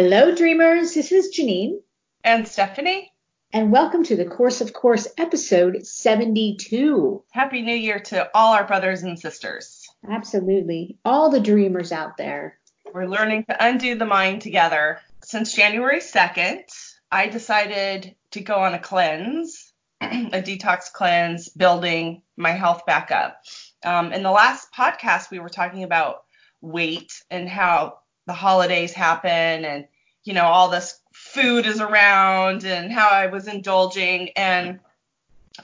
Hello, dreamers. This is Janine. And Stephanie. And welcome to the Course of Course episode 72. Happy New Year to all our brothers and sisters. Absolutely. All the dreamers out there. We're learning to undo the mind together. Since January 2nd, I decided to go on a cleanse, a detox cleanse, building my health back up. Um, in the last podcast, we were talking about weight and how the holidays happen and you know all this food is around and how I was indulging. And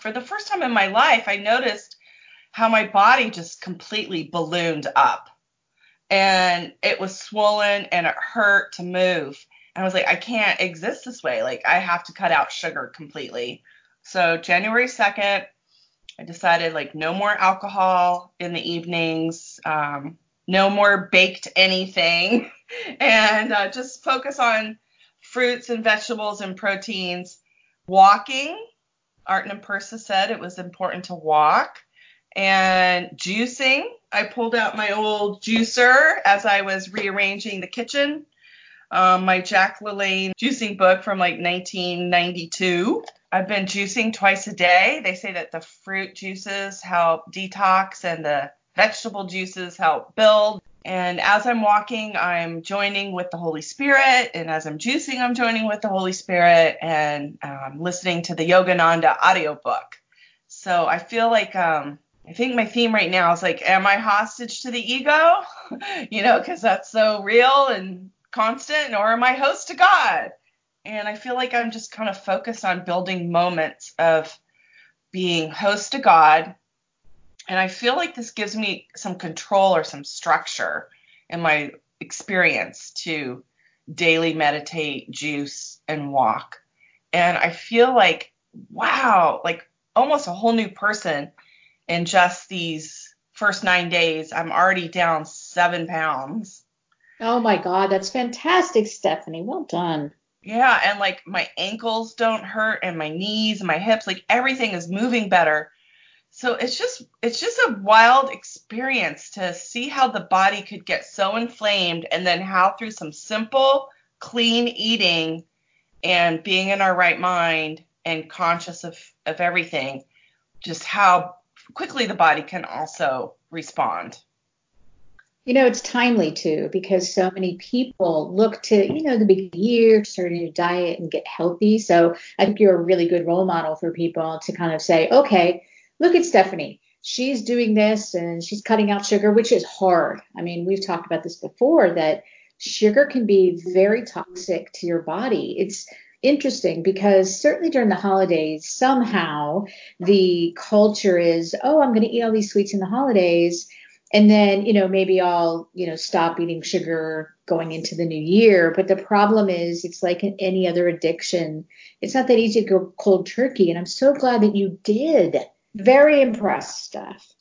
for the first time in my life I noticed how my body just completely ballooned up. And it was swollen and it hurt to move. And I was like I can't exist this way. Like I have to cut out sugar completely. So January 2nd I decided like no more alcohol in the evenings. Um, no more baked anything and uh, just focus on fruits and vegetables and proteins. Walking, Arten and Pursah said it was important to walk. And juicing, I pulled out my old juicer as I was rearranging the kitchen. Um, my Jack LaLanne juicing book from like 1992. I've been juicing twice a day. They say that the fruit juices help detox and the vegetable juices help build. And as I'm walking, I'm joining with the Holy Spirit. And as I'm juicing, I'm joining with the Holy Spirit and um, listening to the Yogananda audiobook. So I feel like, um, I think my theme right now is like, am I hostage to the ego? you know, because that's so real and constant, or am I host to God? And I feel like I'm just kind of focused on building moments of being host to God and I feel like this gives me some control or some structure in my experience to daily meditate, juice, and walk. And I feel like, wow, like almost a whole new person in just these first nine days. I'm already down seven pounds. Oh my God, that's fantastic, Stephanie. Well done. Yeah, and like my ankles don't hurt and my knees and my hips, like everything is moving better so it's just it's just a wild experience to see how the body could get so inflamed and then how through some simple clean eating and being in our right mind and conscious of of everything just how quickly the body can also respond you know, it's timely too because so many people look to, you know, the big year to start a new diet and get healthy. So I think you're a really good role model for people to kind of say, okay, look at Stephanie. She's doing this and she's cutting out sugar, which is hard. I mean, we've talked about this before that sugar can be very toxic to your body. It's interesting because certainly during the holidays, somehow the culture is, oh, I'm going to eat all these sweets in the holidays. And then, you know, maybe I'll, you know, stop eating sugar going into the new year. But the problem is, it's like any other addiction. It's not that easy to go cold turkey. And I'm so glad that you did very impressed, Steph.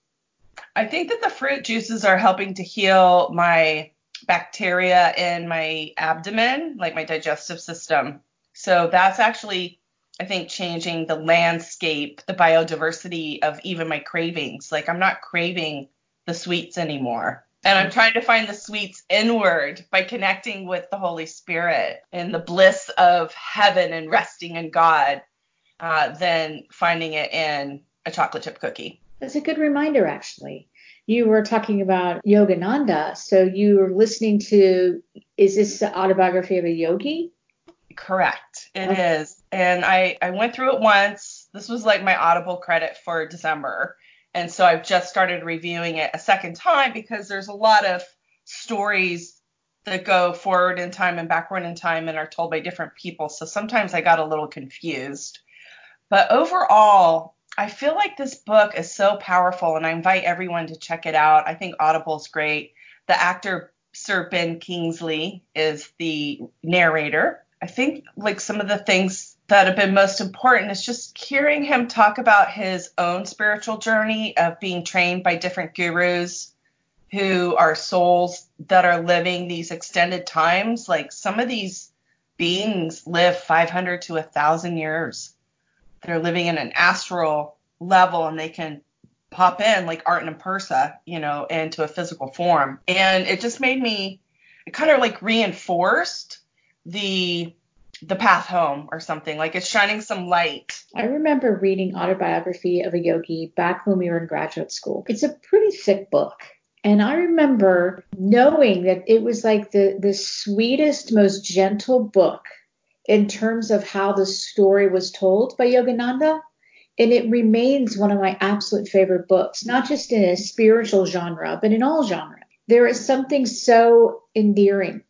I think that the fruit juices are helping to heal my bacteria in my abdomen, like my digestive system. So that's actually, I think, changing the landscape, the biodiversity of even my cravings. Like I'm not craving the sweets anymore. And I'm trying to find the sweets inward by connecting with the Holy Spirit and the bliss of heaven and resting in God uh, than finding it in a chocolate chip cookie. That's a good reminder, actually. You were talking about Yogananda, so you were listening to. Is this the autobiography of a yogi? Correct. It okay. is, And I I went through it once. This was like my Audible credit for December, and so I've just started reviewing it a second time because there's a lot of stories that go forward in time and backward in time and are told by different people. So sometimes I got a little confused. But overall, I feel like this book is so powerful, and I invite everyone to check it out. I think Audible's great. The actor Sir Ben Kingsley is the narrator. I think like some of the things that have been most important is just hearing him talk about his own spiritual journey of being trained by different gurus who are souls that are living these extended times. Like some of these beings live 500 to 1,000 years they're living in an astral level and they can pop in like Arten and Pursah, you know, into a physical form. And it just made me, it kind of like reinforced the the path home or something. Like it's shining some light. I remember reading autobiography of a yogi back when we were in graduate school. It's a pretty thick book. And I remember knowing that it was like the, the sweetest, most gentle book in terms of how the story was told by Yogananda. And it remains one of my absolute favorite books, not just in a spiritual genre, but in all genres. There is something so endearing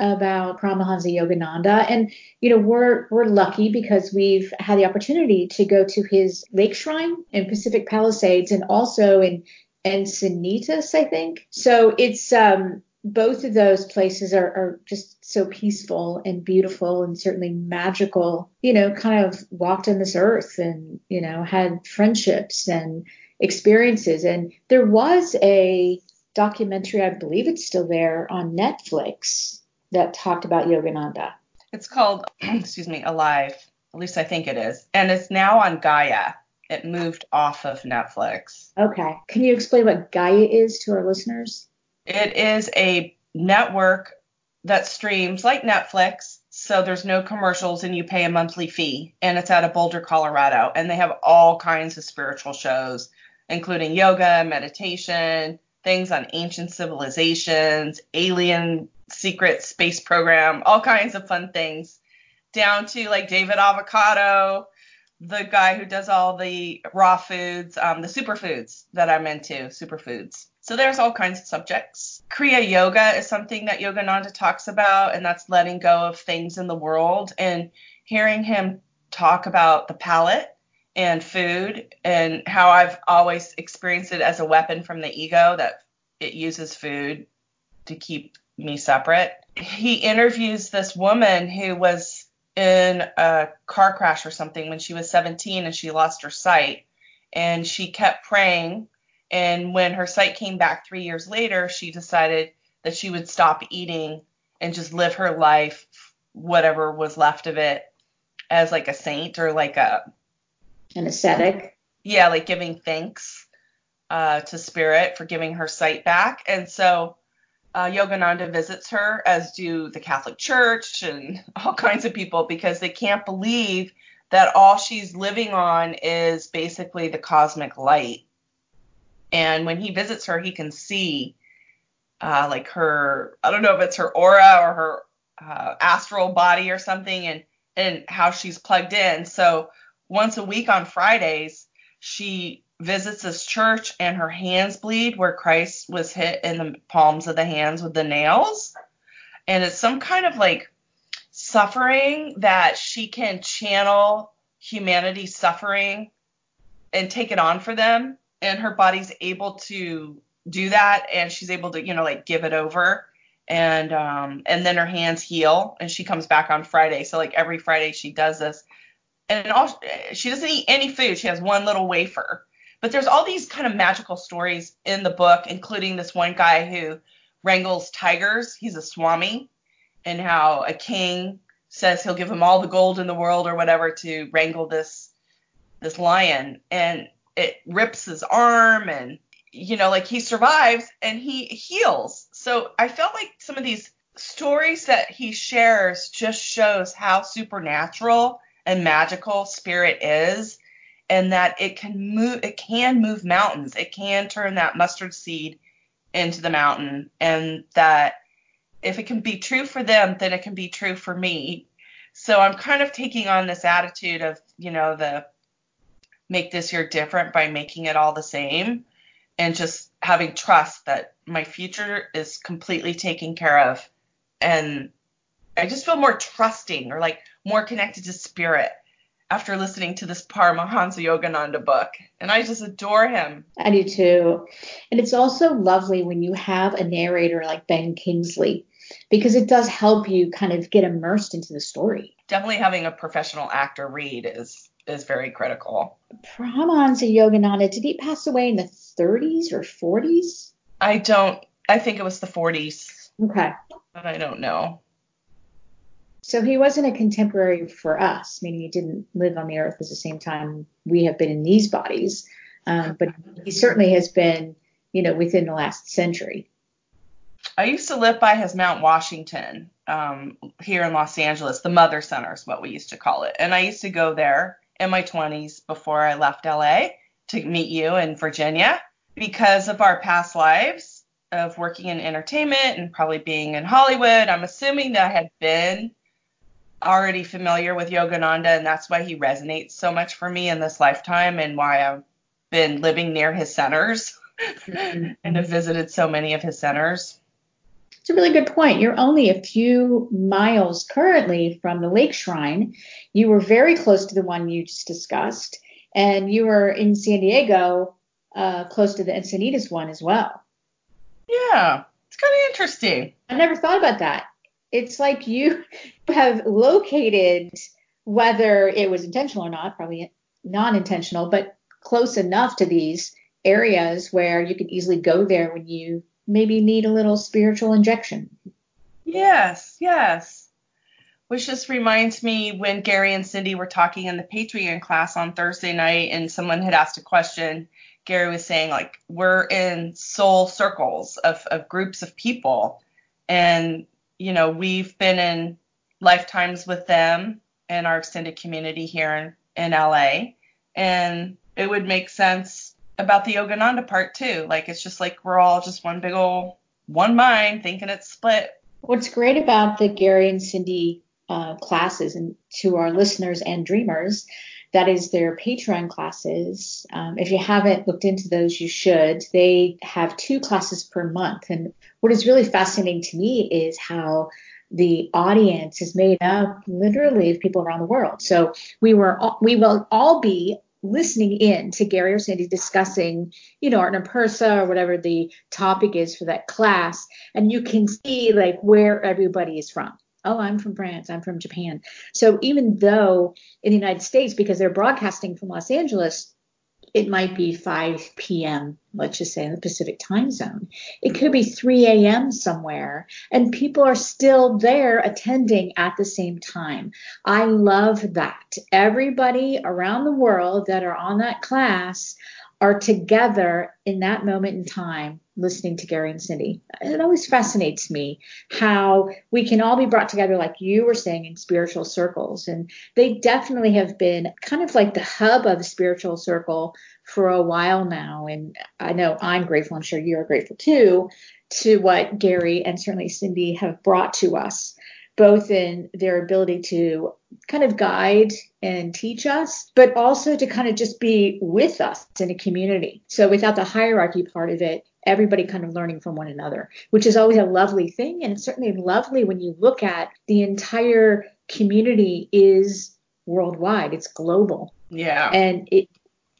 about Paramahansa Yogananda. And, you know, we're, we're lucky because we've had the opportunity to go to his lake shrine in Pacific Palisades and also in Encinitas, I think. So it's, um, both of those places are, are just so peaceful and beautiful and certainly magical, you know, kind of walked on this earth and, you know, had friendships and experiences. And there was a documentary, I believe it's still there on Netflix that talked about Yogananda. It's called, excuse me, Alive. At least I think it is. And it's now on Gaia. It moved off of Netflix. Okay. Can you explain what Gaia is to our listeners? It is a network that streams like Netflix. So there's no commercials and you pay a monthly fee. And it's out of Boulder, Colorado. And they have all kinds of spiritual shows, including yoga, meditation, things on ancient civilizations, alien secret space program, all kinds of fun things, down to like David Avocado, the guy who does all the raw foods, um, the superfoods that I'm into, superfoods. So there's all kinds of subjects. Kriya Yoga is something that Yogananda talks about, and that's letting go of things in the world. And hearing him talk about the palate and food and how I've always experienced it as a weapon from the ego that it uses food to keep me separate. He interviews this woman who was in a car crash or something when she was 17 and she lost her sight. And she kept praying. And when her sight came back three years later, she decided that she would stop eating and just live her life, whatever was left of it, as like a saint or like a an ascetic. Yeah, like giving thanks uh, to spirit for giving her sight back. And so uh, Yogananda visits her, as do the Catholic Church and all kinds of people, because they can't believe that all she's living on is basically the cosmic light. And when he visits her, he can see uh, like her, I don't know if it's her aura or her uh, astral body or something, and and how she's plugged in. So once a week on Fridays, she visits this church and her hands bleed where Christ was hit in the palms of the hands with the nails. And it's some kind of like suffering that she can channel humanity's suffering and take it on for them. And her body's able to do that and she's able to, you know, like give it over. And um and then her hands heal and she comes back on Friday. So like every Friday she does this. And all she doesn't eat any food. She has one little wafer but there's all these kind of magical stories in the book, including this one guy who wrangles tigers. He's a swami, and how a king says he'll give him all the gold in the world or whatever to wrangle this this lion, and it rips his arm, and you know, like he survives and he heals. So I felt like some of these stories that he shares just shows how supernatural and magical spirit is and that it can move it can move mountains it can turn that mustard seed into the mountain and that if it can be true for them then it can be true for me so i'm kind of taking on this attitude of you know the make this year different by making it all the same and just having trust that my future is completely taken care of and i just feel more trusting or like more connected to spirit after listening to this Paramahansa Yogananda book. And I just adore him. I do too. And it's also lovely when you have a narrator like Ben Kingsley because it does help you kind of get immersed into the story. Definitely having a professional actor read is is very critical. Paramahansa Yogananda, did he pass away in the 30s or 40s? I don't I think it was the 40s. Okay. But I don't know. So he wasn't a contemporary for us, meaning he didn't live on the earth at the same time we have been in these bodies. Um, but he certainly has been, you know, within the last century. I used to live by his Mount Washington um, here in Los Angeles. The Mother Center is what we used to call it. And I used to go there in my 20s before I left LA to meet you in Virginia because of our past lives of working in entertainment and probably being in Hollywood. I'm assuming that I had been already familiar with Yogananda, and that's why he resonates so much for me in this lifetime and why I've been living near his centers mm-hmm. and have visited so many of his centers. It's a really good point. You're only a few miles currently from the Lake Shrine. You were very close to the one you just discussed, and you were in San Diego, uh, close to the Encinitas one as well. Yeah, it's kind of interesting. I never thought about that. It's like you have located, whether it was intentional or not, probably non-intentional, but close enough to these areas where you can easily go there when you maybe need a little spiritual injection. Yes, yes. Which just reminds me when Gary and Cindy were talking in the Patreon class on Thursday night and someone had asked a question. Gary was saying, like, we're in soul circles of, of groups of people. And, you know, we've been in lifetimes with them and our extended community here in, in LA. And it would make sense about the Yogananda part too. Like it's just like we're all just one big old one mind thinking it's split. What's great about the Gary and Cindy uh, classes, and to our listeners and dreamers, that is their Patreon classes. Um, if you haven't looked into those, you should. They have two classes per month, and what is really fascinating to me is how the audience is made up literally of people around the world. So we were all, we will all be listening in to Gary or Sandy discussing, you know, Arten and Pursah or whatever the topic is for that class, and you can see like where everybody is from. Oh, I'm from France. I'm from Japan. So even though in the United States, because they're broadcasting from Los Angeles, it might be 5 p.m., let's just say in the Pacific time zone. It could be mm-hmm. 3 a.m. somewhere, and people are still there attending at the same time. I love that. Everybody around the world that are on that class are together in that moment in time listening to Gary and Cindy. It always fascinates me how we can all be brought together, like you were saying, in spiritual circles. And they definitely have been kind of like the hub of spiritual circle for a while now. And I know I'm grateful, I'm sure you're grateful too, to what Gary and certainly Cindy have brought to us both in their ability to kind of guide and teach us, but also to kind of just be with us in a community. So without the hierarchy part of it, everybody kind of learning from one another, which is always a lovely thing. And it's certainly lovely when you look at the entire community is worldwide. It's global. Yeah. And it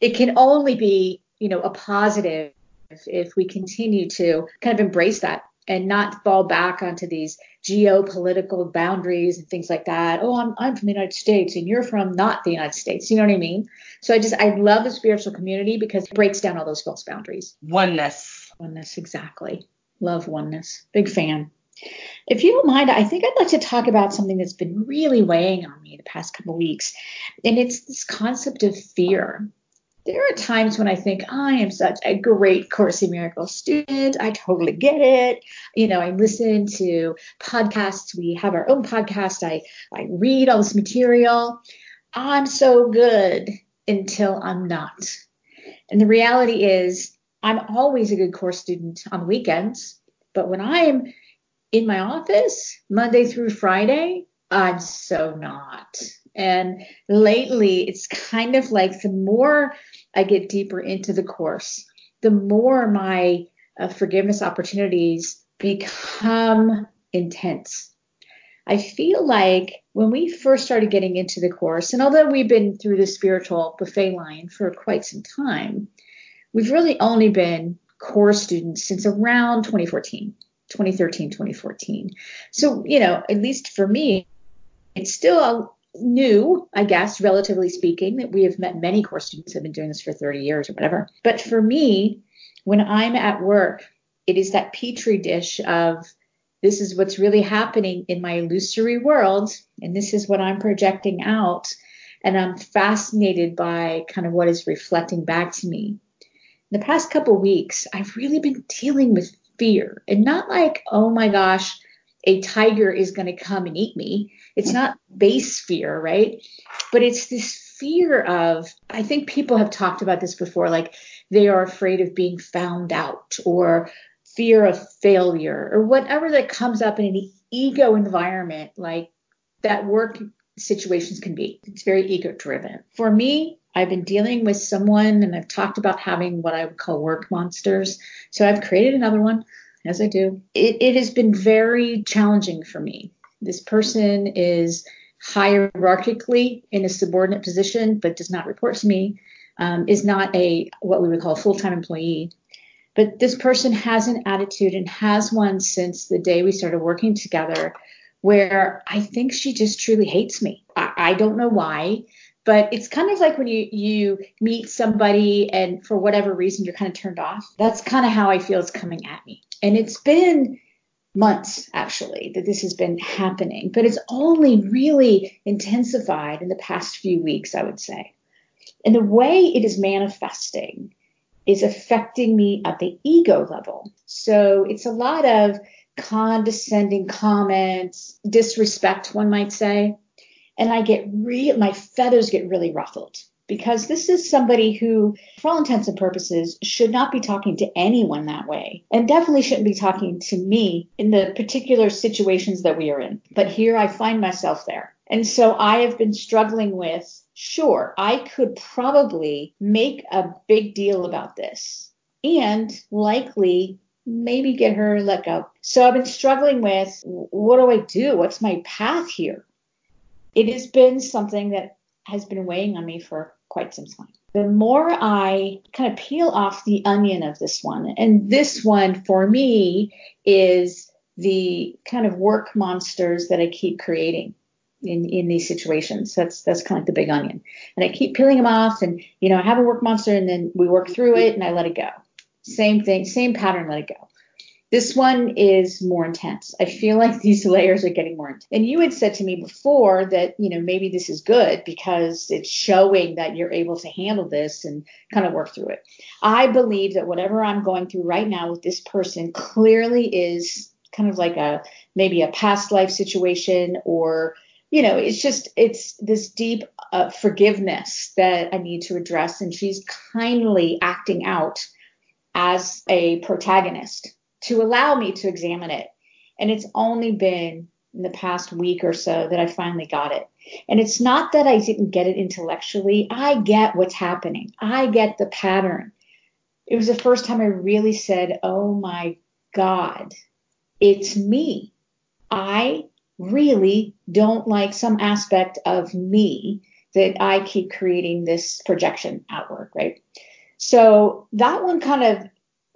it can only be, you know, a positive if, if we continue to kind of embrace that and not fall back onto these geopolitical boundaries and things like that. Oh, I'm, I'm from the United States and you're from not the United States. You know what I mean? So I just, I love the spiritual community because it breaks down all those false boundaries. Oneness. Oneness, exactly. Love oneness. Big fan. If you don't mind, I think I'd like to talk about something that's been really weighing on me the past couple of weeks, and it's this concept of fear there are times when I think I am such a great Course in Miracles student. I totally get it. You know, I listen to podcasts. We have our own podcast. I, I read all this material. I'm so good until I'm not. And the reality is, I'm always a good course student on the weekends. But when I'm in my office Monday through Friday, I'm so not. And lately, it's kind of like the more I get deeper into the course, the more my uh, forgiveness opportunities become intense. I feel like when we first started getting into the course, and although we've been through the spiritual buffet line for quite some time, we've really only been course students since around 2014, 2013, 2014. So, you know, at least for me, it's still new, I guess, relatively speaking, that we have met many core students have been doing this for 30 years or whatever. But for me, when I'm at work, it is that petri dish of this is what's really happening in my illusory world, and this is what I'm projecting out. And I'm fascinated by kind of what is reflecting back to me. In the past couple weeks, I've really been dealing with fear and not like, oh my gosh, a tiger is going to come and eat me. It's not base fear, right? But it's this fear of, I think people have talked about this before, like they are afraid of being found out or fear of failure or whatever that comes up in an ego environment like that work situations can be. It's very ego driven. For me, I've been dealing with someone and I've talked about having what I would call work monsters. So I've created another one, as I do. It, it has been very challenging for me. This person is hierarchically in a subordinate position, but does not report to me, um, is not a what we would call a full time employee. But this person has an attitude and has one since the day we started working together where I think she just truly hates me. I, I don't know why, but it's kind of like when you you meet somebody and for whatever reason you're kind of turned off. That's kind of how I feel it's coming at me. And it's been months actually that this has been happening, but it's only really intensified in the past few weeks, I would say. And the way it is manifesting is affecting me at the ego level. So it's a lot of condescending comments, disrespect, one might say. And I get real, my feathers get really ruffled because this is somebody who, for all intents and purposes, should not be talking to anyone that way and definitely shouldn't be talking to me in the particular situations that we are in. But here I find myself there. And so I have been struggling with, sure, I could probably make a big deal about this and likely maybe get her let go. So I've been struggling with what do I do? What's my path here? It has been something that has been weighing on me for quite some time. The more I kind of peel off the onion of this one, and this one for me is the kind of work monsters that I keep creating in, in these situations. That's that's kind of like the big onion. And I keep peeling them off and you know, I have a work monster and then we work through it and I let it go. Same thing, same pattern, let it go. This one is more intense. I feel like these layers are getting more intense. And you had said to me before that, you know, maybe this is good because it's showing that you're able to handle this and kind of work through it. I believe that whatever I'm going through right now with this person clearly is kind of like a maybe a past life situation or you know it's just it's this deep uh, forgiveness that i need to address and she's kindly acting out as a protagonist to allow me to examine it. And it's only been in the past week or so that I finally got it. And it's not that I didn't get it intellectually. I get what's happening. I get the pattern. It was the first time I really said, Oh my God, it's me. I really don't like some aspect of me that I keep creating this projection outward, right? So that one kind of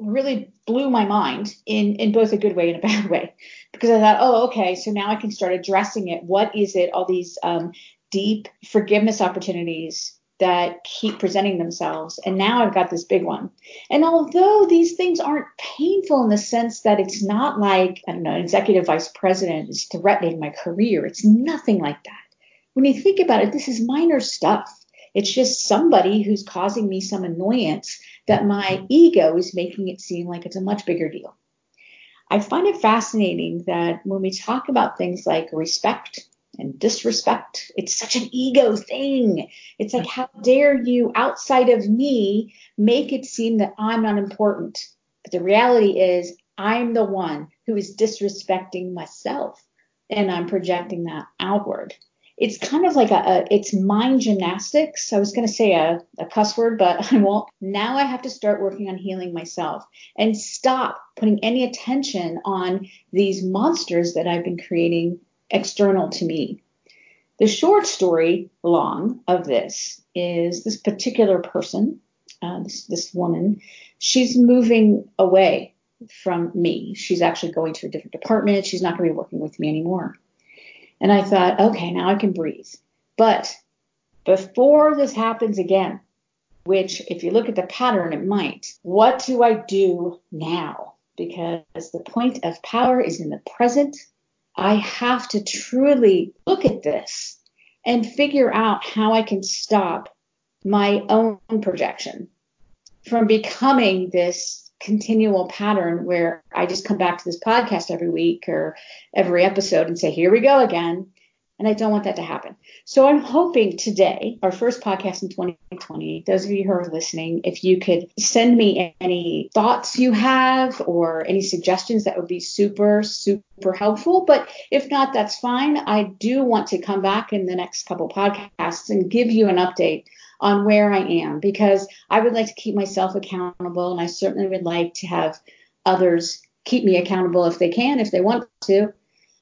really blew my mind in in both a good way and a bad way because I thought, oh, okay, so now I can start addressing it. What is it? All these um, deep forgiveness opportunities that keep presenting themselves, and now I've got this big one. And although these things aren't painful in the sense that it's not like I don't know, an executive vice president is threatening my career. It's nothing like that. When you think about it, this is minor stuff. It's just somebody who's causing me some annoyance that my ego is making it seem like it's a much bigger deal. I find it fascinating that when we talk about things like respect and disrespect, it's such an ego thing. It's like, how dare you, outside of me, make it seem that I'm not important? But the reality is, I'm the one who is disrespecting myself and I'm projecting that outward it's kind of like a, a it's mind gymnastics. I was going to say a, a cuss word, but I won't. Now I have to start working on healing myself and stop putting any attention on these monsters that I've been creating external to me. The short story long of this is this particular person, uh, this, this woman, she's moving away from me. She's actually going to a different department. She's not going to be working with me anymore. And I thought, okay, now I can breathe. But before this happens again, which if you look at the pattern, it might, what do I do now? Because the point of power is in the present. I have to truly look at this and figure out how I can stop my own projection from becoming this continual pattern where I just come back to this podcast every week or every episode and say, here we go again. And I don't want that to happen. So I'm hoping today, our first podcast in 2020, those of you who are listening, if you could send me any thoughts you have or any suggestions, that would be super, super helpful. But if not, that's fine. I do want to come back in the next couple podcasts and give you an update on where I am because I would like to keep myself accountable and I certainly would like to have others keep me accountable if they can, if they want to,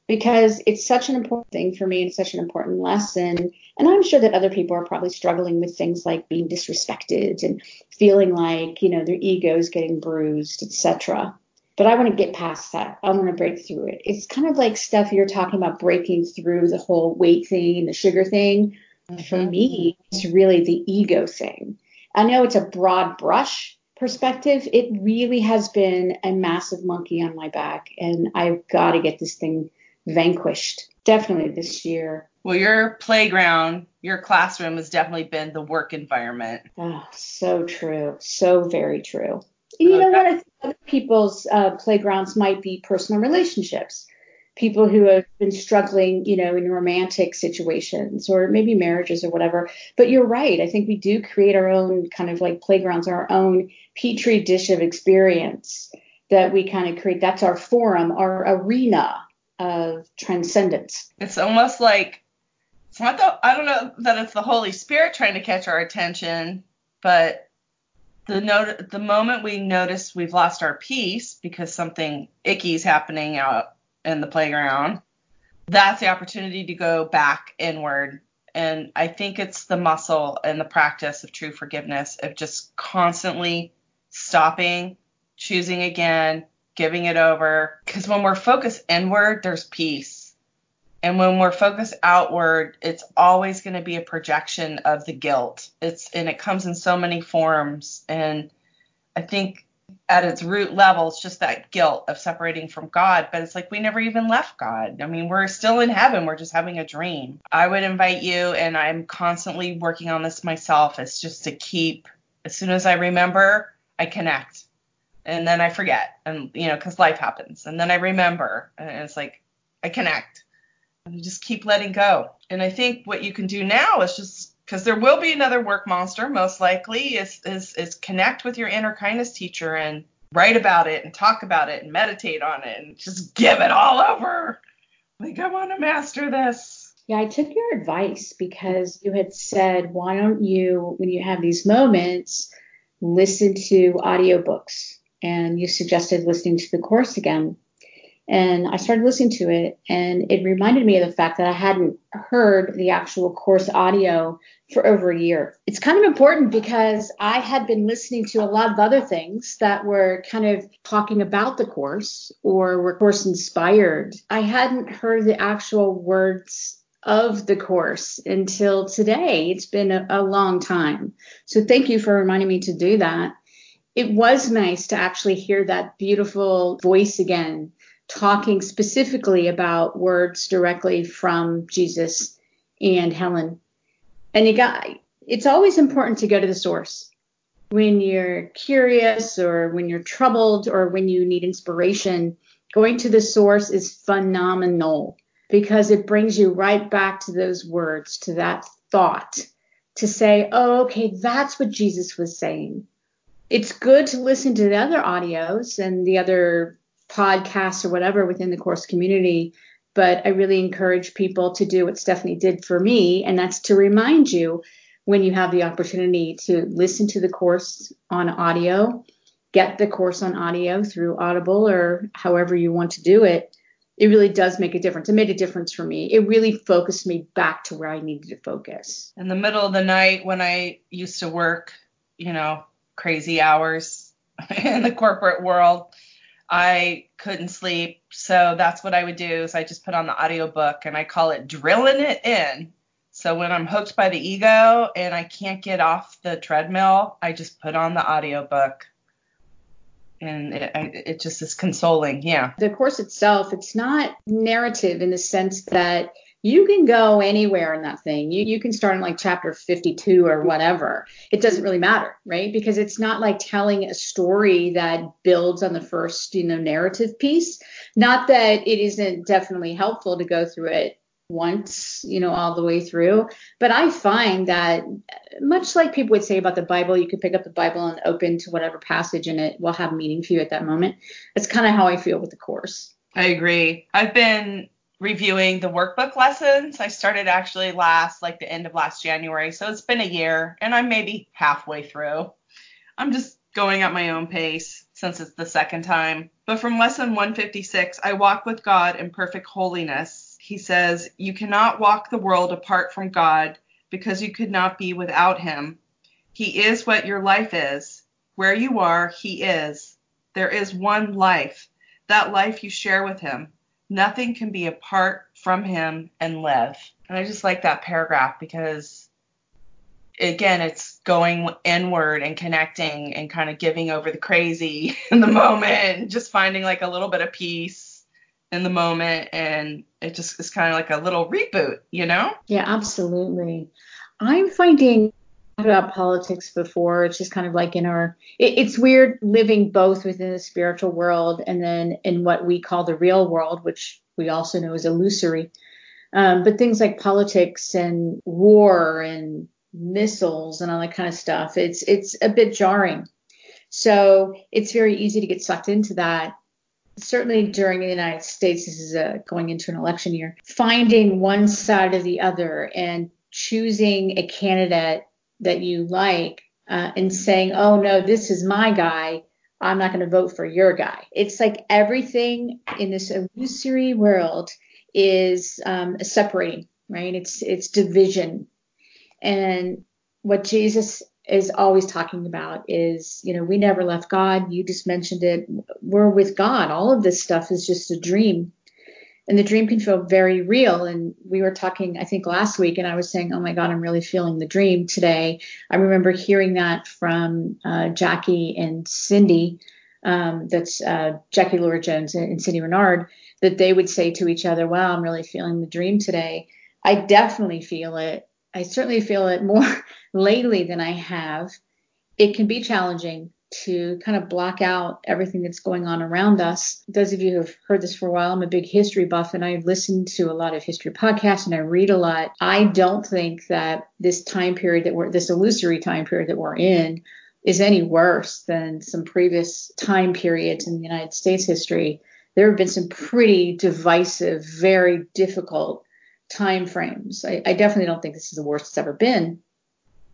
because it's such an important thing for me and such an important lesson. And I'm sure that other people are probably struggling with things like being disrespected and feeling like, you know, their ego is getting bruised, etc. But I want to get past that. I want to break through it. It's kind of like stuff you're talking about breaking through the whole weight thing and the sugar thing. Mm-hmm. For me, it's really the ego thing. I know it's a broad brush perspective. It really has been a massive monkey on my back, and I've got to get this thing vanquished. Definitely this year. Well, your playground, your classroom has definitely been the work environment. Oh, so true. So very true. You know what? I think other people's uh, playgrounds might be personal relationships people who have been struggling, you know, in romantic situations or maybe marriages or whatever. But you're right. I think we do create our own kind of like playgrounds, our own petri dish of experience that we kind of create. That's our forum, our arena of transcendence. It's almost like it's not the I don't know that it's the Holy Spirit trying to catch our attention, but the note the moment we notice we've lost our peace because something icky is happening out in the playground, that's the opportunity to go back inward. And I think it's the muscle and the practice of true forgiveness of just constantly stopping, choosing again, giving it over. Because when we're focused inward, there's peace. And when we're focused outward, it's always going to be a projection of the guilt. It's and it comes in so many forms. And I think at its root level, it's just that guilt of separating from God. But it's like we never even left God. I mean, we're still in heaven. We're just having a dream. I would invite you, and I'm constantly working on this myself, is just to keep, as soon as I remember, I connect. And then I forget. And, you know, because life happens. And then I remember. And it's like, I connect. And just keep letting go. And I think what you can do now is just because there will be another work monster most likely is, is is connect with your inner kindness teacher and write about it and talk about it and meditate on it and just give it all over. Like i want to master this. Yeah i took your advice because you had said why don't you when you have these moments listen to audiobooks? And you suggested listening to the course again and I started listening to it, and it reminded me of the fact that I hadn't heard the actual course audio for over a year. It's kind of important because I had been listening to a lot of other things that were kind of talking about the course or were course inspired. I hadn't heard the actual words of the course until today. It's been a, a long time. So thank you for reminding me to do that. It was nice to actually hear that beautiful voice again talking specifically about words directly from Jesus and Helen. And you got, it's always important to go to the source when you're curious or when you're troubled or when you need inspiration. Going to the source is phenomenal because it brings you right back to those words, to that thought, to say, oh, okay, that's what Jesus was saying. It's good to listen to the other audios and the other podcasts or whatever within the course community. But I really encourage people to do what Stephanie did for me, and that's to remind you when you have the opportunity to listen to the course on audio, get the course on audio through Audible or however you want to do it. It really does make a difference. It made a difference for me. It really focused me back to where I needed to focus. In the middle of the night when I used to work, you know, crazy hours in the corporate world, I couldn't sleep. So that's what I would do is I just put on the audiobook and I call it drilling it in. So when I'm hooked by the ego and I can't get off the treadmill, I just put on the audiobook. And it, it just is consoling. Yeah. The course itself, it's not narrative in the sense that you can go anywhere in that thing. You you can start in like chapter 52 or whatever. It doesn't really matter, right? Because it's not like telling a story that builds on the first, you know, narrative piece. Not that it isn't definitely helpful to go through it once, you know, all the way through. But I find that much like people would say about the Bible, you could pick up the Bible and open to whatever passage and it will have meaning for you at that moment. That's kind of how I feel with the course. I agree. I've been reviewing the workbook lessons. I started actually last, like the end of last January. So it's been a year and I'm maybe halfway through. I'm just going at my own pace since it's the second time. But from lesson 156, I walk with God in perfect holiness he says, You cannot walk the world apart from God because you could not be without him. He is what your life is. Where you are, he is. There is one life. That life you share with him. Nothing can be apart from him and live. And I just like that paragraph because again, it's going inward and connecting and kind of giving over the crazy in the moment, just finding like a little bit of peace in the moment and it just is kind of like a little reboot, you know? Yeah, absolutely. I'm finding about politics before. It's just kind of like in our, it, it's weird living both within the spiritual world and then in what we call the real world, which we also know is illusory. Um, but things like politics and war and missiles and all that kind of stuff, it's it's a bit jarring. So it's very easy to get sucked into that certainly during the United States, this is a, going into an election year, finding one side or the other and choosing a candidate that you like uh, and saying, oh no, this is my guy. I'm not going to vote for your guy. It's like everything in this illusory world is um, separating, right? It's it's division, and what Jesus is always talking about is, you know, we never left God. You just mentioned it. We're with God. All of this stuff is just a dream. And the dream can feel very real. And we were talking, I think, last week, and I was saying, oh my God, I'm really feeling the dream today. I remember hearing that from uh, Jackie and Cindy. Um, that's uh, Jackie Lora Jones and Cindy Renard, that they would say to each other, wow, I'm really feeling the dream today. I definitely feel it I certainly feel it more lately than I have. It can be challenging to kind of block out everything that's going on around us. Those of you who have heard this for a while, I'm a big history buff and I listen to a lot of history podcasts and I read a lot. I don't think that this time period that we're, this illusory time period that we're in is any worse than some previous time periods in the United States history. There have been some pretty divisive, very difficult time frames. I, I definitely don't think this is the worst it's ever been,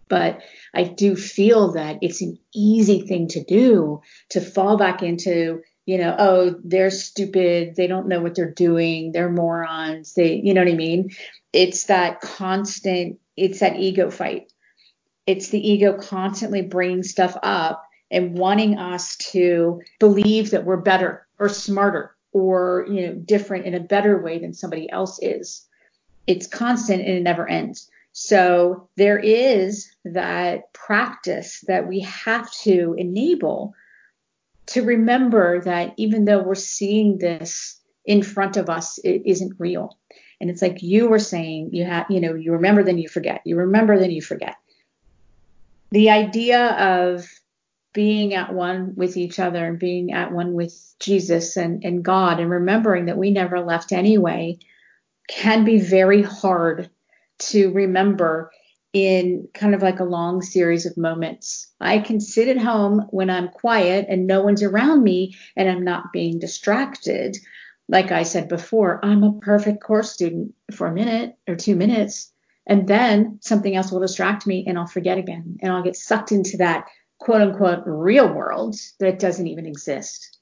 but I do feel that it's an easy thing to do to fall back into, you know, oh, they're stupid, they don't know what they're doing, they're morons, they, you know what I mean? It's that constant, it's that ego fight. It's the ego constantly bringing stuff up and wanting us to believe that we're better or smarter or, you know, different in a better way than somebody else is it's constant and it never ends. So there is that practice that we have to enable to remember that even though we're seeing this in front of us, it isn't real. And it's like you were saying, you have, you know, you remember, then you forget. You remember, then you forget. The idea of being at one with each other and being at one with Jesus and, and God and remembering that we never left anyway can be very hard to remember in kind of like a long series of moments. I can sit at home when I'm quiet and no one's around me and I'm not being distracted. Like I said before, I'm a perfect course student for a minute or two minutes, and then something else will distract me and I'll forget again and I'll get sucked into that quote unquote real world that doesn't even exist.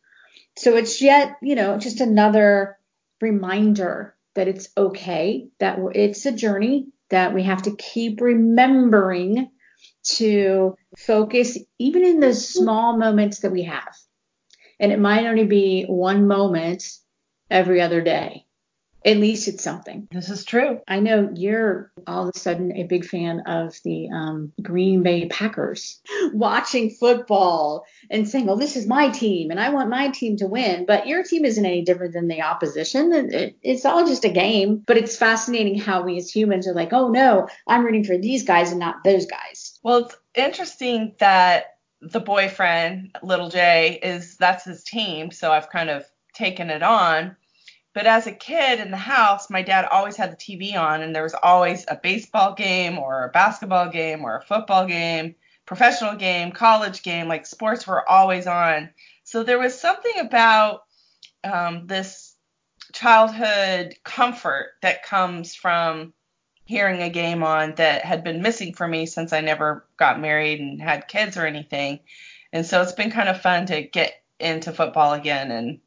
So it's yet, you know, just another reminder that it's okay, that it's a journey, that we have to keep remembering to focus even in the small moments that we have. And it might only be one moment every other day at least it's something. This is true. I know you're all of a sudden a big fan of the um, Green Bay Packers. Watching football and saying, well, this is my team and I want my team to win. But your team isn't any different than the opposition. It, it's all just a game. But it's fascinating how we as humans are like, oh, no, I'm rooting for these guys and not those guys. Well, it's interesting that the boyfriend, Little J, is that's his team. So I've kind of taken it on. But as a kid in the house, my dad always had the TV on, and there was always a baseball game or a basketball game or a football game, professional game, college game. Like sports were always on. So there was something about um, this childhood comfort that comes from hearing a game on that had been missing for me since I never got married and had kids or anything. And so it's been kind of fun to get into football again, and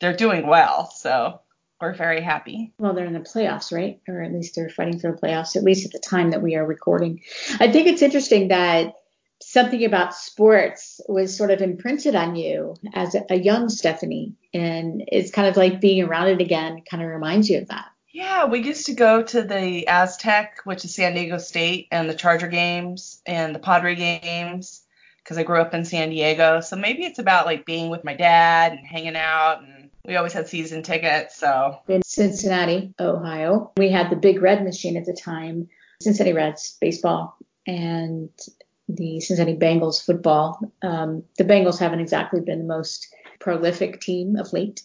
they're doing well. So we're very happy. Well, they're in the playoffs, right? Or at least they're fighting for the playoffs, at least at the time that we are recording. I think it's interesting that something about sports was sort of imprinted on you as a, young Stephanie. And it's kind of like being around it again kind of reminds you of that. Yeah, we used to go to the Aztec, which is San Diego State, and the Charger games and the Padre games because I grew up in San Diego. So maybe it's about like being with my dad and hanging out and we always had season tickets. So in Cincinnati, Ohio, we had the Big Red machine at the time, Cincinnati Reds baseball, and the Cincinnati Bengals football. Um, the Bengals haven't exactly been the most prolific team of late,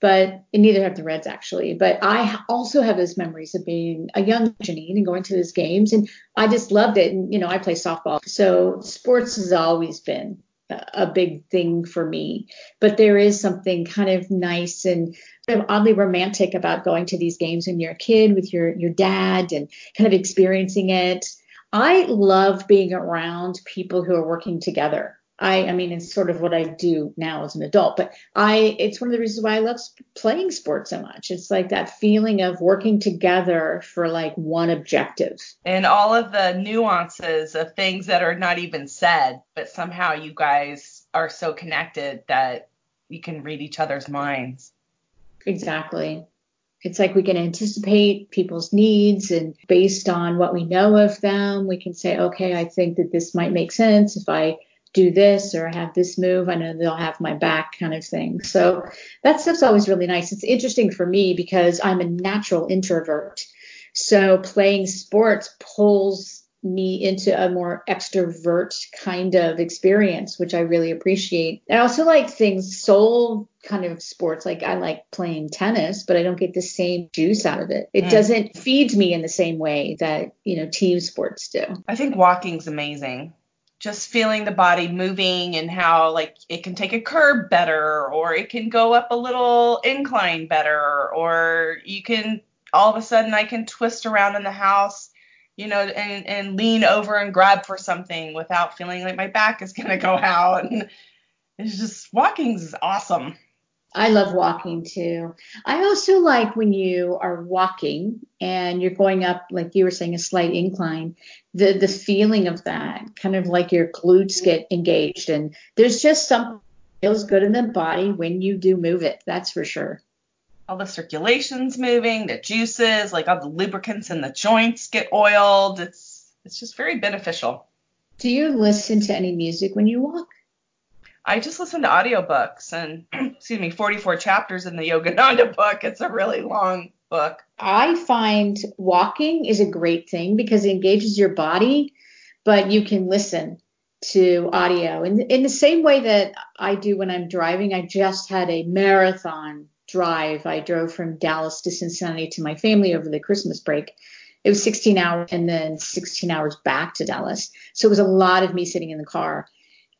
but neither have the Reds actually. But I also have those memories of being a young Janine and going to those games, and I just loved it. And you know, I play softball, so sports has always been a big thing for me. But there is something kind of nice and kind of oddly romantic about going to these games when you're a kid with your your dad and kind of experiencing it. I love being around people who are working together. I, I mean, it's sort of what I do now as an adult, but I, it's one of the reasons why I love playing sports so much. It's like that feeling of working together for like one objective. And all of the nuances of things that are not even said, but somehow you guys are so connected that you can read each other's minds. Exactly. It's like we can anticipate people's needs and based on what we know of them, we can say, okay, I think that this might make sense if I do this or have this move. I know they'll have my back kind of thing. So that stuff's always really nice. It's interesting for me because I'm a natural introvert. So playing sports pulls me into a more extrovert kind of experience, which I really appreciate. I also like things soul kind of sports. Like I like playing tennis, but I don't get the same juice out of it. It mm. doesn't feed me in the same way that, you know, team sports do. I think walking's amazing just feeling the body moving and how like it can take a curb better or it can go up a little incline better or you can all of a sudden I can twist around in the house you know and and lean over and grab for something without feeling like my back is going to go out. And it's just walking is awesome I love walking too. I also like when you are walking and you're going up, like you were saying, a slight incline, the, the feeling of that, kind of like your glutes get engaged. And there's just something feels good in the body when you do move it. That's for sure. All the circulation's moving, the juices, like all the lubricants in the joints get oiled. It's it's just very beneficial. Do you listen to any music when you walk? I just listen to audiobooks and excuse me, 44 chapters in the Yogananda book. It's a really long book. I find walking is a great thing because it engages your body, but you can listen to audio in, in the same way that I do when I'm driving. I just had a marathon drive. I drove from Dallas to Cincinnati to my family over the Christmas break. It was 16 hours and then 16 hours back to Dallas. So it was a lot of me sitting in the car.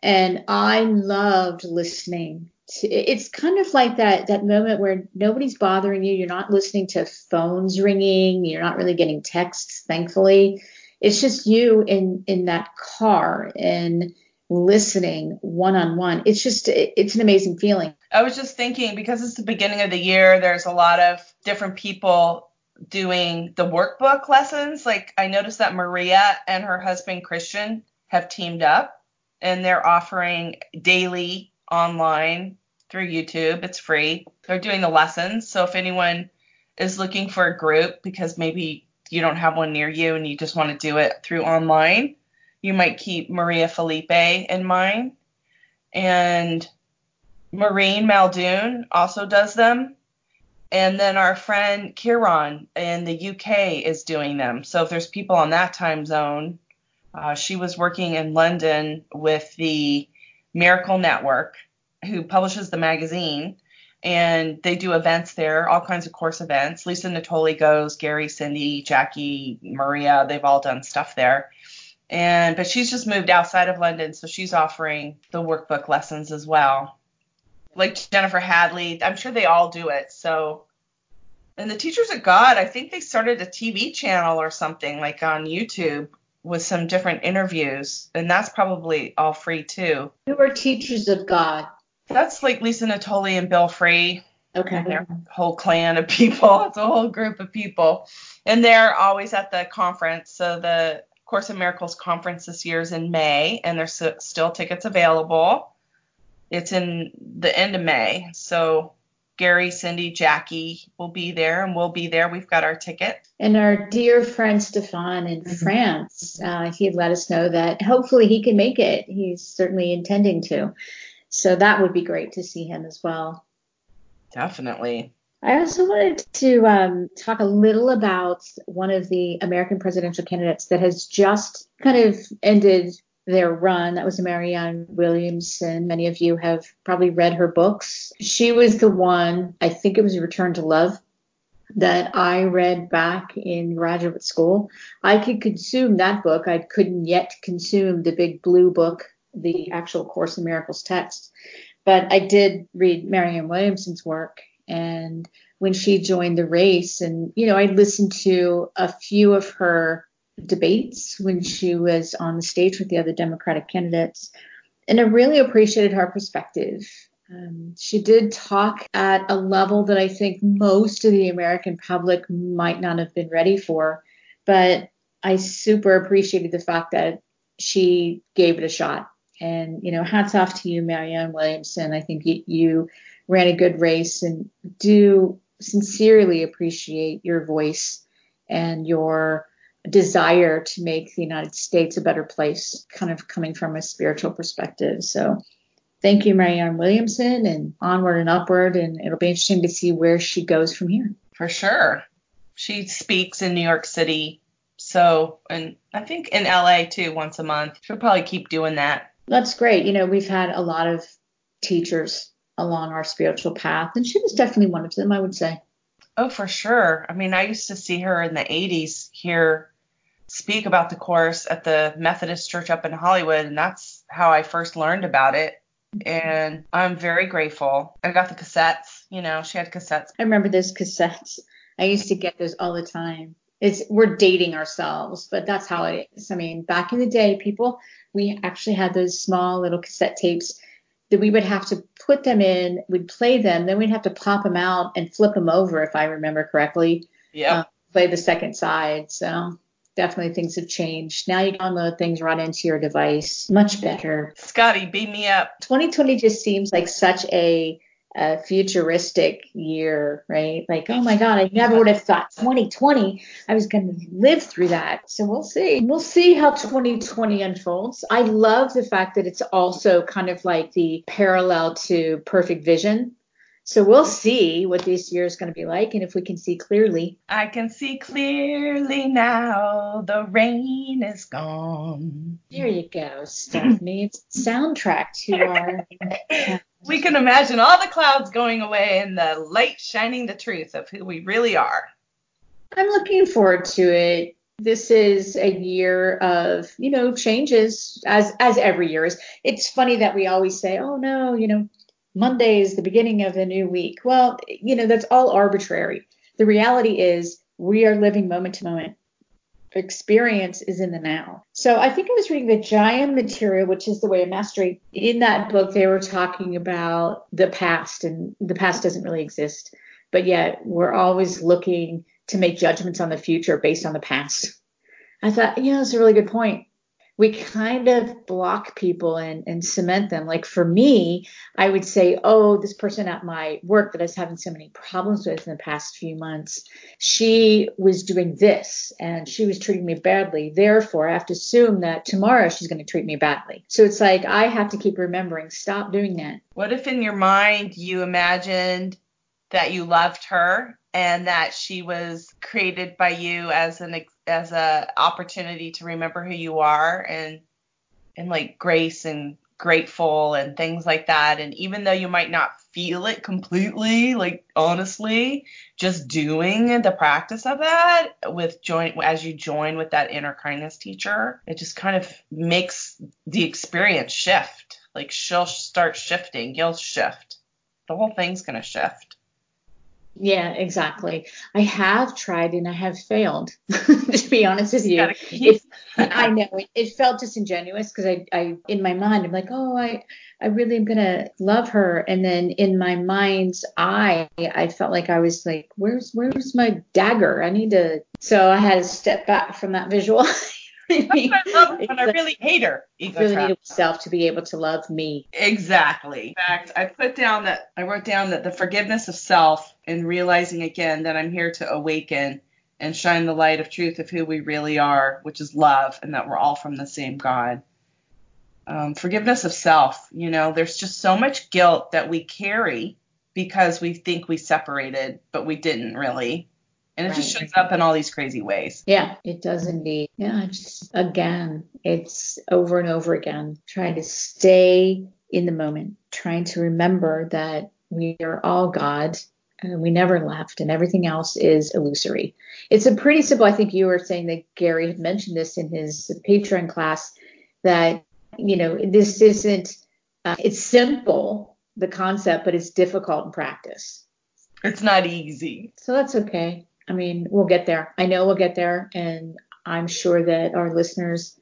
And I loved listening. To, it's kind of like that that moment where nobody's bothering you. You're not listening to phones ringing. You're not really getting texts, thankfully. It's just you in in that car and listening one on one. It's just it's an amazing feeling. I was just thinking because it's the beginning of the year, there's a lot of different people doing the workbook lessons. Like I noticed that Maria and her husband Christian have teamed up and they're offering daily online through YouTube. It's free. They're doing the lessons. So if anyone is looking for a group because maybe you don't have one near you and you just want to do it through online, you might keep Maria Felipe in mind. And Maureen Muldoon also does them. And then our friend Kieran in the UK is doing them. So if there's people on that time zone, uh, she was working in London with the Miracle Network, who publishes the magazine and they do events there, all kinds of course events. Lisa Natoli goes, Gary, Cindy, Jackie, Maria, they've all done stuff there. And but she's just moved outside of London, so she's offering the workbook lessons as well. Like Jennifer Hadley, I'm sure they all do it. So and the Teachers of God, I think they started a TV channel or something like on YouTube with some different interviews, and that's probably all free too. Who are Teachers of God? That's like Lisa Natoli and Bill Free. Okay. And their whole clan of people. It's a whole group of people. And they're always at the conference. So the Course in Miracles conference this year is in May, and there's still tickets available. It's in the end of May. So Gary, Cindy, Jackie will be there, and we'll be there. We've got our ticket. And our dear friend Stefan in mm-hmm. France, uh, he let us know that hopefully he can make it. He's certainly intending to. So that would be great to see him as well. Definitely. I also wanted to um, talk a little about one of the American presidential candidates that has just kind of ended their run. That was Marianne Williamson. Many of you have probably read her books. She was the one, I think it was Return to Love, that I read back in graduate school. I could consume that book. I couldn't yet consume the big blue book the actual Course in Miracles text. But I did read Marianne Williamson's work, and when she joined the race, and you know, I listened to a few of her debates when she was on the stage with the other Democratic candidates, and I really appreciated her perspective. Um, she did talk at a level that I think most of the American public might not have been ready for, but I super appreciated the fact that she gave it a shot and, you know, hats off to you, Marianne Williamson. I think you, you ran a good race and do sincerely appreciate your voice and your desire to make the United States a better place, kind of coming from a spiritual perspective. So thank you, Marianne Williamson, and onward and upward. And it'll be interesting to see where she goes from here. For sure. She speaks in New York City. So, and I think in LA too, once a month. She'll probably keep doing that. That's great. You know, we've had a lot of teachers along our spiritual path, and she was definitely one of them, I would say. Oh, for sure. I mean, I used to see her in the 80s here speak about the course at the Methodist Church up in Hollywood, and that's how I first learned about it. And I'm very grateful. I got the cassettes, you know, she had cassettes. I remember those cassettes. I used to get those all the time. It's we're dating ourselves, but that's how it is. I mean, back in the day, people we actually had those small little cassette tapes that we would have to put them in, we'd play them, then we'd have to pop them out and flip them over, if I remember correctly. Yeah. Uh, play the second side. So definitely things have changed. Now you can download things right into your device. Much better. Scotty, beat me up. 2020 just seems like such a a futuristic year, right? Like, oh my God, I never would have thought 2020 I was going to live through that. So we'll see. We'll see how 2020 unfolds. I love the fact that it's also kind of like the parallel to Perfect Vision. So we'll see what this year is going to be like and if we can see clearly. I can see clearly now. The rain is gone. There you go, Stephanie. It's soundtrack to our we can imagine all the clouds going away and the light shining the truth of who we really are. I'm looking forward to it. This is a year of, you know, changes as as every year is. It's funny that we always say, "Oh no, you know, Monday is the beginning of a new week." Well, you know, that's all arbitrary. The reality is we are living moment to moment experience is in the now. So I think I was reading the Jayem Material, which is the way of mastery. In that book, they were talking about the past, and the past doesn't really exist, but yet we're always looking to make judgments on the future based on the past. I thought, you know, that's a really good point. We kind of block people and, and cement them. Like for me, I would say, oh, this person at my work that I was having so many problems with in the past few months, she was doing this and she was treating me badly. Therefore, I have to assume that tomorrow she's going to treat me badly. So it's like I have to keep remembering, stop doing that. What if in your mind you imagined that you loved her and that she was created by you as an as a opportunity to remember who you are and and like grace and grateful and things like that. And even though you might not feel it completely like honestly just doing the practice of that with join as you join with that inner kindness teacher it just kind of makes the experience shift. Like she'll start shifting. You'll shift. The whole thing's going to shift yeah, exactly. I have tried and I have failed, to be honest with you. It, I know it, it felt disingenuous because I, I, in my mind, I'm like, oh, I, I really am gonna love her, and then in my mind's eye, I felt like I was like, where's, where's my dagger? I need to. So I had to step back from that visual. I love her, but I really hate her. Ego really trap. need myself to be able to love me. Exactly. In fact, I put down that I wrote down that the forgiveness of self and realizing again that I'm here to awaken and shine the light of truth of who we really are, which is love, and that we're all from the same God. Um, forgiveness of self. You know, there's just so much guilt that we carry because we think we separated, but we didn't really. And it right. just shows up in all these crazy ways. Yeah, it does indeed. Yeah, just again, it's over and over again, trying to stay in the moment, trying to remember that we are all God and we never left and everything else is illusory. It's a pretty simple, I think you were saying that Gary had mentioned this in his Patreon class that, you know, this isn't, uh, it's simple, the concept, but it's difficult in practice. It's not easy. So that's okay. I mean, we'll get there. I know we'll get there, and I'm sure that our listeners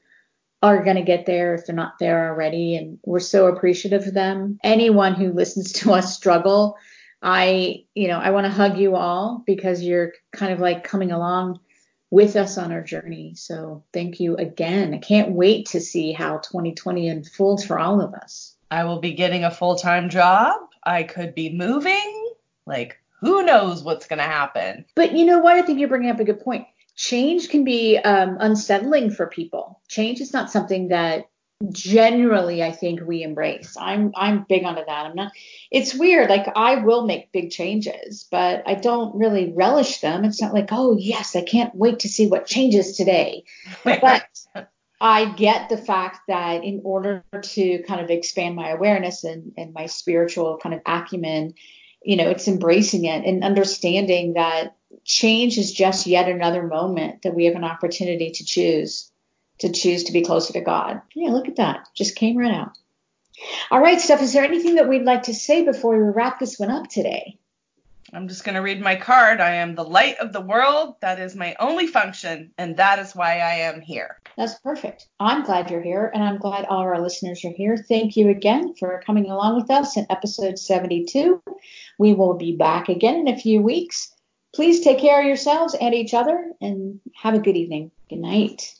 are going to get there if they're not there already. And we're so appreciative of them. Anyone who listens to us struggle, I, you know, I want to hug you all because you're kind of like coming along with us on our journey. So thank you again. I can't wait to see how 2020 unfolds for all of us. I will be getting a full time job. I could be moving. Like, who knows what's going to happen. But you know what? I think you're bringing up a good point. Change can be um, unsettling for people. Change is not something that generally I think we embrace. I'm I'm big onto that. I'm not it's weird. Like I will make big changes, but I don't really relish them. It's not like, oh yes, I can't wait to see what changes today. but I get the fact that in order to kind of expand my awareness and, and my spiritual kind of acumen, you know, it's embracing it and understanding that change is just yet another moment that we have an opportunity to choose, to choose to be closer to God. Yeah, look at that. Just came right out. All right, Steph, is there anything that we'd like to say before we wrap this one up today? I'm just going to read my card. I am the light of the world. That is my only function, and that is why I am here. That's perfect. I'm glad you're here, and I'm glad all our listeners are here. Thank you again for coming along with us in episode 72. We will be back again in a few weeks. Please take care of yourselves and each other, and have a good evening. Good night.